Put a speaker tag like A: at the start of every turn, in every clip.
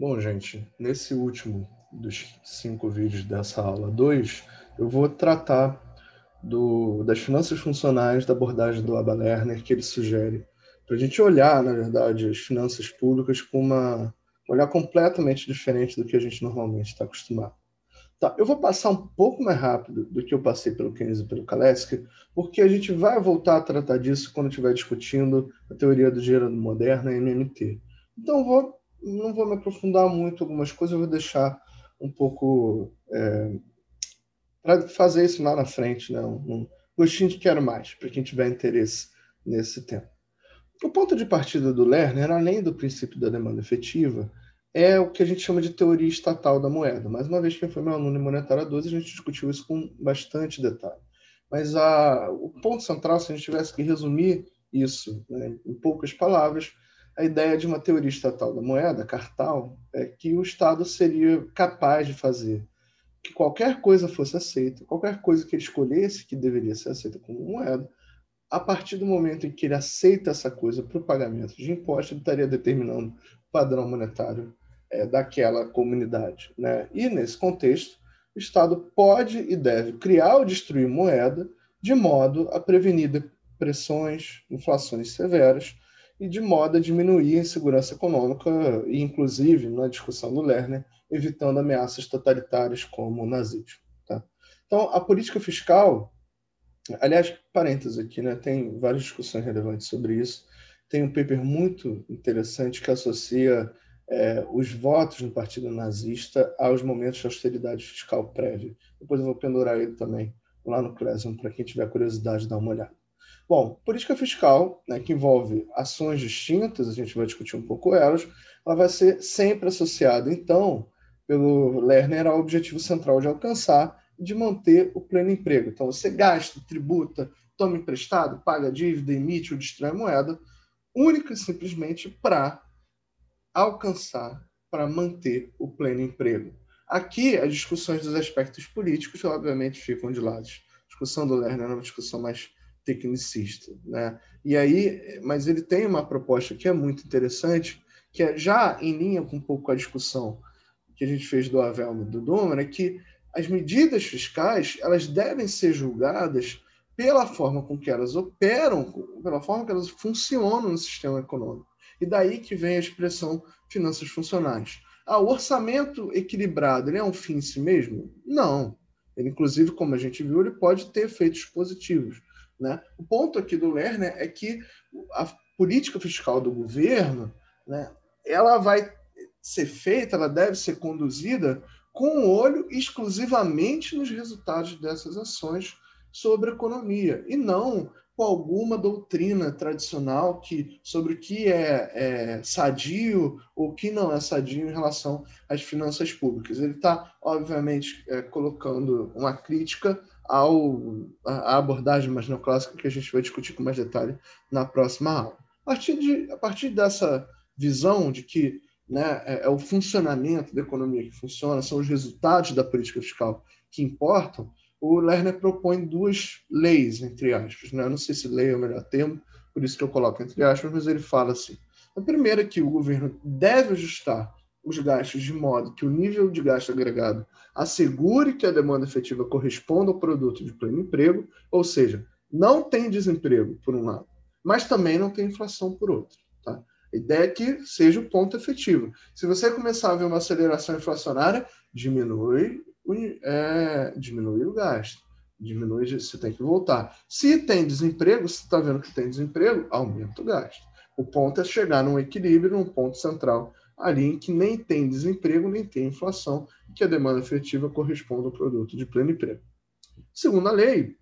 A: Bom, gente, nesse último dos cinco vídeos dessa aula 2, eu vou tratar do, das finanças funcionais da abordagem do Abba Lerner que ele sugere, para a gente olhar, na verdade, as finanças públicas com uma, um olhar completamente diferente do que a gente normalmente está acostumado. Tá, eu vou passar um pouco mais rápido do que eu passei pelo Keynes e pelo Kaleski, porque a gente vai voltar a tratar disso quando estiver discutindo a teoria do dinheiro moderno, a MMT. Então, vou não vou me aprofundar muito algumas coisas, eu vou deixar um pouco é, para fazer isso lá na frente, né? um, um gostinho de quero mais, para quem tiver interesse nesse tema. O ponto de partida do Lerner, além do princípio da demanda efetiva, é o que a gente chama de teoria estatal da moeda. Mais uma vez, quem foi meu aluno em Monetária 12, a gente discutiu isso com bastante detalhe. Mas a, o ponto central, se a gente tivesse que resumir isso né, em poucas palavras, a ideia de uma teoria estatal da moeda, cartal, é que o Estado seria capaz de fazer que qualquer coisa fosse aceita, qualquer coisa que ele escolhesse que deveria ser aceita como moeda, a partir do momento em que ele aceita essa coisa para o pagamento de imposto, ele estaria determinando o padrão monetário é, daquela comunidade. Né? E, nesse contexto, o Estado pode e deve criar ou destruir moeda de modo a prevenir depressões, inflações severas, e de modo a diminuir a insegurança econômica, e inclusive, na discussão do Lerner, evitando ameaças totalitárias como o nazismo. Tá? Então, a política fiscal, aliás, parênteses aqui, né, tem várias discussões relevantes sobre isso. Tem um paper muito interessante que associa é, os votos no Partido Nazista aos momentos de austeridade fiscal prévia. Depois eu vou pendurar ele também lá no Classroom, para quem tiver curiosidade, dar uma olhada. Bom, política fiscal, né, que envolve ações distintas, a gente vai discutir um pouco elas, ela vai ser sempre associada, então, pelo Lerner, ao objetivo central de alcançar de manter o pleno emprego. Então, você gasta, tributa, toma emprestado, paga dívida, emite ou distrai moeda, única e simplesmente para alcançar, para manter o pleno emprego. Aqui, as discussões dos aspectos políticos, obviamente, ficam de lado. A discussão do Lerner é uma discussão mais tecnicista, né? E aí, mas ele tem uma proposta que é muito interessante, que é já em linha com um pouco a discussão que a gente fez do Avelmo do Dumer, é que as medidas fiscais elas devem ser julgadas pela forma com que elas operam, pela forma que elas funcionam no sistema econômico. E daí que vem a expressão finanças funcionais. Ah, o orçamento equilibrado ele é um fim em si mesmo? Não. Ele, inclusive, como a gente viu, ele pode ter efeitos positivos. Né? O ponto aqui do Lerner é que a política fiscal do governo né, ela vai ser feita, ela deve ser conduzida com o olho exclusivamente nos resultados dessas ações sobre a economia e não com alguma doutrina tradicional que sobre o que é, é sadio ou o que não é sadio em relação às finanças públicas. Ele está, obviamente, é, colocando uma crítica ao, abordagem mais neoclássica que a gente vai discutir com mais detalhe na próxima aula. A partir, de, a partir dessa visão de que né, é, é o funcionamento da economia que funciona, são os resultados da política fiscal que importam, o Lerner propõe duas leis, entre aspas. Né? Eu não sei se lei é o melhor termo, por isso que eu coloco entre aspas, mas ele fala assim. A primeira é que o governo deve ajustar os gastos de modo que o nível de gasto agregado assegure que a demanda efetiva corresponda ao produto de pleno emprego, ou seja, não tem desemprego, por um lado, mas também não tem inflação, por outro. Tá? A ideia é que seja o ponto efetivo. Se você começar a ver uma aceleração inflacionária, diminui, é, diminui o gasto. Diminui, você tem que voltar. Se tem desemprego, você está vendo que tem desemprego, aumenta o gasto. O ponto é chegar num equilíbrio, num ponto central ali em que nem tem desemprego, nem tem inflação, que a demanda efetiva corresponde ao produto de pleno emprego. Segunda lei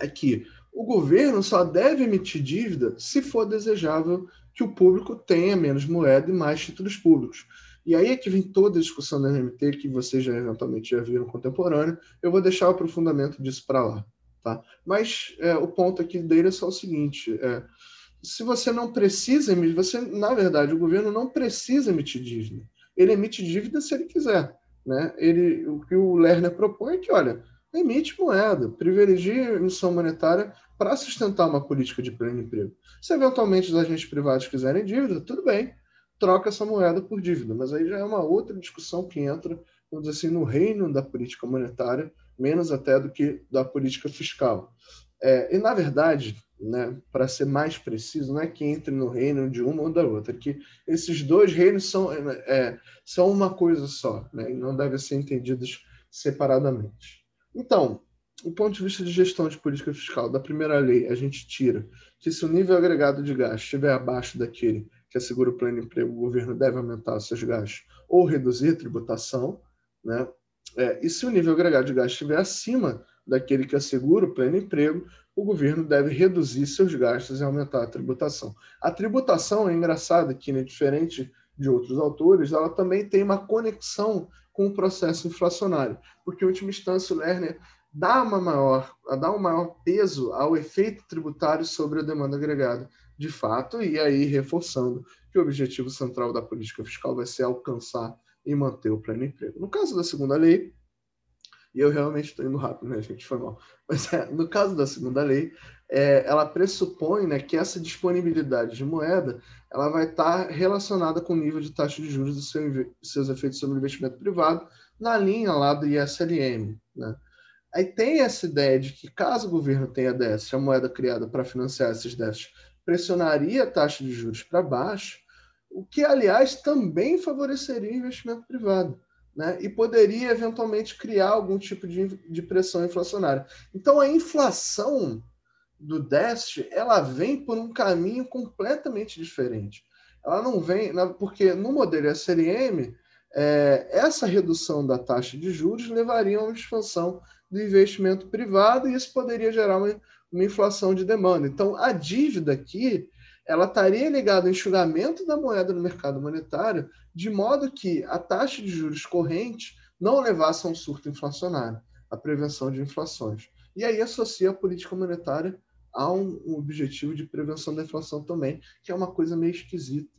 A: é que o governo só deve emitir dívida se for desejável que o público tenha menos moeda e mais títulos públicos. E aí é que vem toda a discussão da NMT, que vocês já eventualmente já viram contemporâneo. Eu vou deixar o aprofundamento disso para lá. Tá? Mas é, o ponto aqui dele é só o seguinte: é, se você não precisa emitir, você, na verdade, o governo não precisa emitir dívida. Ele emite dívida se ele quiser. Né? Ele, o que o Lerner propõe é que, olha, emite moeda, privilegie a emissão monetária para sustentar uma política de pleno emprego. Se eventualmente os agentes privados quiserem dívida, tudo bem. troca essa moeda por dívida. Mas aí já é uma outra discussão que entra, vamos dizer assim, no reino da política monetária, menos até do que da política fiscal. É, e, na verdade, né, para ser mais preciso, não é que entre no reino de uma ou da outra, que esses dois reinos são, é, são uma coisa só, né, e não devem ser entendidos separadamente. Então, do ponto de vista de gestão de política fiscal, da primeira lei, a gente tira que se o nível agregado de gasto estiver abaixo daquele que assegura o pleno emprego, o governo deve aumentar seus gastos ou reduzir a tributação, né? É, e se o nível agregado de gasto estiver acima daquele que assegura o pleno emprego, o governo deve reduzir seus gastos e aumentar a tributação. A tributação é engraçada que, né, diferente de outros autores, ela também tem uma conexão com o processo inflacionário, porque, em última instância, o Lerner dá, uma maior, dá um maior peso ao efeito tributário sobre a demanda agregada, de fato, e aí reforçando que o objetivo central da política fiscal vai ser alcançar e manter o pleno emprego. No caso da segunda lei, e eu realmente estou indo rápido, né, gente? Foi mal. Mas é, no caso da segunda lei, é, ela pressupõe né, que essa disponibilidade de moeda ela vai estar relacionada com o nível de taxa de juros dos seu, seus efeitos sobre o investimento privado, na linha lá do ISLM. Né? Aí tem essa ideia de que, caso o governo tenha déficit, a moeda criada para financiar esses déficits pressionaria a taxa de juros para baixo, o que, aliás, também favoreceria o investimento privado. Né? E poderia, eventualmente, criar algum tipo de, de pressão inflacionária. Então, a inflação do déficit ela vem por um caminho completamente diferente. Ela não vem, porque no modelo SLM, é, essa redução da taxa de juros levaria a uma expansão do investimento privado e isso poderia gerar uma, uma inflação de demanda. Então, a dívida aqui ela estaria ligada ao enxugamento da moeda no mercado monetário, de modo que a taxa de juros corrente não levasse a um surto inflacionário, a prevenção de inflações. E aí associa a política monetária a um, objetivo de prevenção da inflação também, que é uma coisa meio esquisita,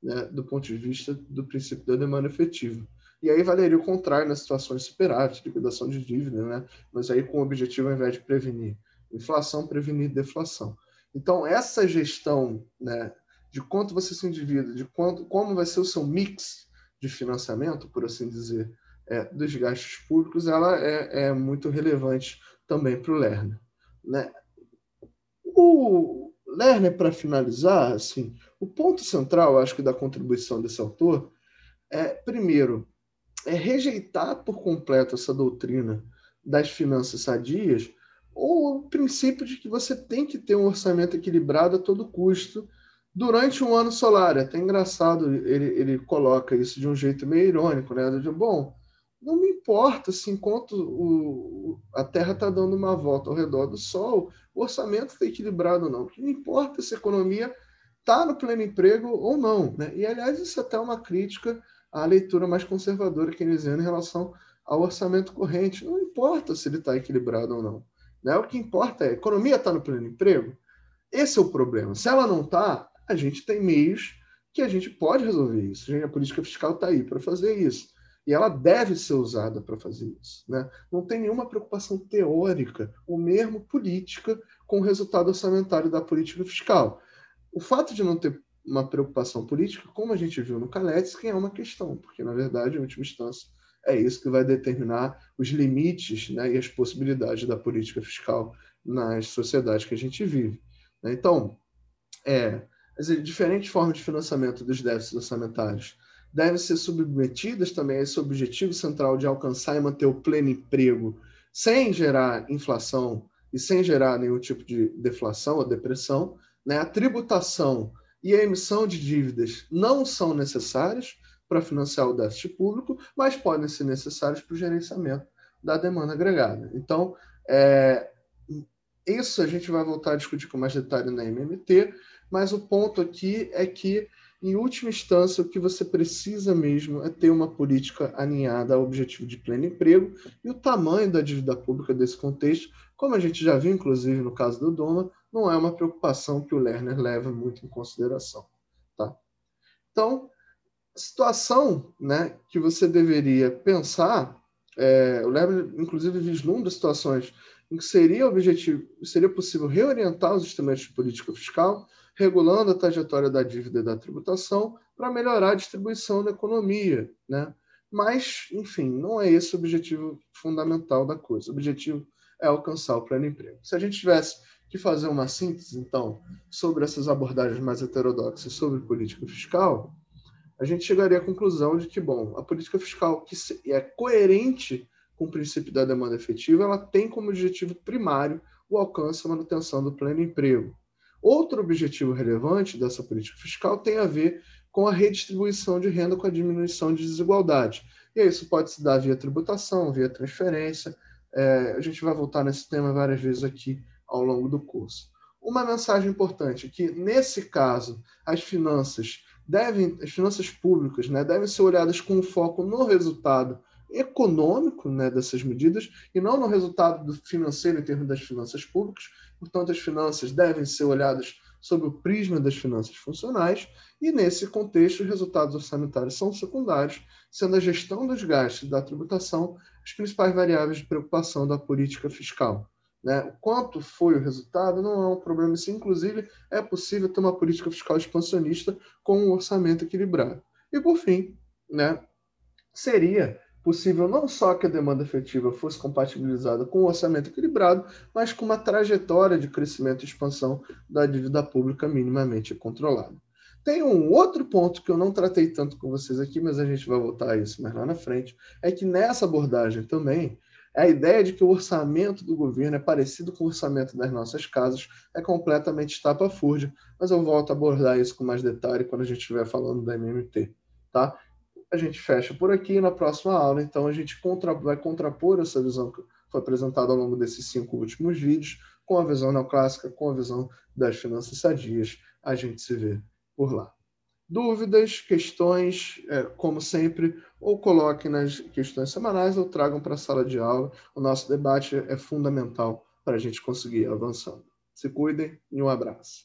A: né, do ponto de vista do princípio da demanda efetiva. E aí valeria o contrário nas situações superávit, liquidação de dívida, né? mas aí com o objetivo, ao invés de prevenir inflação, prevenir deflação. Então, essa gestão né, de quanto você se endivida, de quanto, como vai ser o seu mix de financiamento, por assim dizer, é, dos gastos públicos, ela é, é muito relevante também para o Lerner. Né? O Lerner, para finalizar, assim, o ponto central, acho que, da contribuição desse autor é, primeiro, é rejeitar por completo essa doutrina das finanças sadias, ou o princípio de que você tem que ter um orçamento equilibrado a todo custo durante um ano solar. É até engraçado, ele, ele coloca isso de um jeito meio irônico, né? De, bom, não me importa se enquanto o, a Terra está dando uma volta ao redor do Sol, o orçamento está equilibrado ou não. O que me importa se a economia está no pleno emprego ou não. Né? E, aliás, isso é até uma crítica à leitura mais conservadora keynesiana em relação ao orçamento corrente. Não importa se ele está equilibrado ou não. Né? O que importa é a economia está no pleno emprego. Esse é o problema. Se ela não está, a gente tem meios que a gente pode resolver isso. A política fiscal está aí para fazer isso. E ela deve ser usada para fazer isso. Né? Não tem nenhuma preocupação teórica ou mesmo política com o resultado orçamentário da política fiscal. O fato de não ter uma preocupação política, como a gente viu no Kaletsky, é uma questão, porque, na verdade, em última instância, é isso que vai determinar os limites né, e as possibilidades da política fiscal nas sociedades que a gente vive. Né? Então, é, as diferentes formas de financiamento dos déficits orçamentários devem ser submetidas também a esse objetivo central de alcançar e manter o pleno emprego sem gerar inflação e sem gerar nenhum tipo de deflação ou depressão. Né? A tributação e a emissão de dívidas não são necessárias, para financiar o déficit público, mas podem ser necessários para o gerenciamento da demanda agregada. Então, é, isso a gente vai voltar a discutir com mais detalhe na MMT, mas o ponto aqui é que, em última instância, o que você precisa mesmo é ter uma política alinhada ao objetivo de pleno emprego e o tamanho da dívida pública desse contexto, como a gente já viu, inclusive, no caso do Doma, não é uma preocupação que o Lerner leva muito em consideração. Tá? Então, situação né, que você deveria pensar, é, o Leber, inclusive, vislumbra situações em que seria objetivo, seria possível reorientar os instrumentos de política fiscal, regulando a trajetória da dívida e da tributação para melhorar a distribuição da economia, né? Mas, enfim, não é esse o objetivo fundamental da coisa. O objetivo é alcançar o pleno emprego. Se a gente tivesse que fazer uma síntese, então, sobre essas abordagens mais heterodoxas sobre política fiscal, a gente chegaria à conclusão de que, bom, a política fiscal que é coerente com o princípio da demanda efetiva, ela tem como objetivo primário o alcance e manutenção do pleno emprego. Outro objetivo relevante dessa política fiscal tem a ver com a redistribuição de renda com a diminuição de desigualdade. E isso pode se dar via tributação, via transferência. É, a gente vai voltar nesse tema várias vezes aqui ao longo do curso. Uma mensagem importante é que, nesse caso, as finanças devem, as finanças públicas né, devem ser olhadas com foco no resultado econômico né, dessas medidas e não no resultado financeiro em termos das finanças públicas. Portanto, as finanças devem ser olhadas sob o prisma das finanças funcionais e, nesse contexto, os resultados orçamentários são secundários, sendo a gestão dos gastos e da tributação as principais variáveis de preocupação da política fiscal. Né? Quanto foi o resultado não é um problema. Isso, inclusive, é possível ter uma política fiscal expansionista com um orçamento equilibrado. E, por fim, né, seria possível não só que a demanda efetiva fosse compatibilizada com o orçamento equilibrado, mas com uma trajetória de crescimento e expansão da dívida pública minimamente controlada. Tem um outro ponto que eu não tratei tanto com vocês aqui, mas a gente vai voltar a isso mais lá na frente, é que nessa abordagem também a ideia de que o orçamento do governo é parecido com o orçamento das nossas casas é completamente estapafúrdia, mas eu volto a abordar isso com mais detalhe quando a gente estiver falando da MMT, tá? A gente fecha por aqui na próxima aula, então a gente contra, vai contrapor essa visão que foi apresentada ao longo desses cinco últimos vídeos com a visão neoclássica, com a visão das finanças sadias. A gente se vê por lá. Dúvidas, questões, é, como sempre, ou coloquem nas questões semanais ou tragam para a sala de aula. O nosso debate é fundamental para a gente conseguir avançando. Se cuidem e um abraço.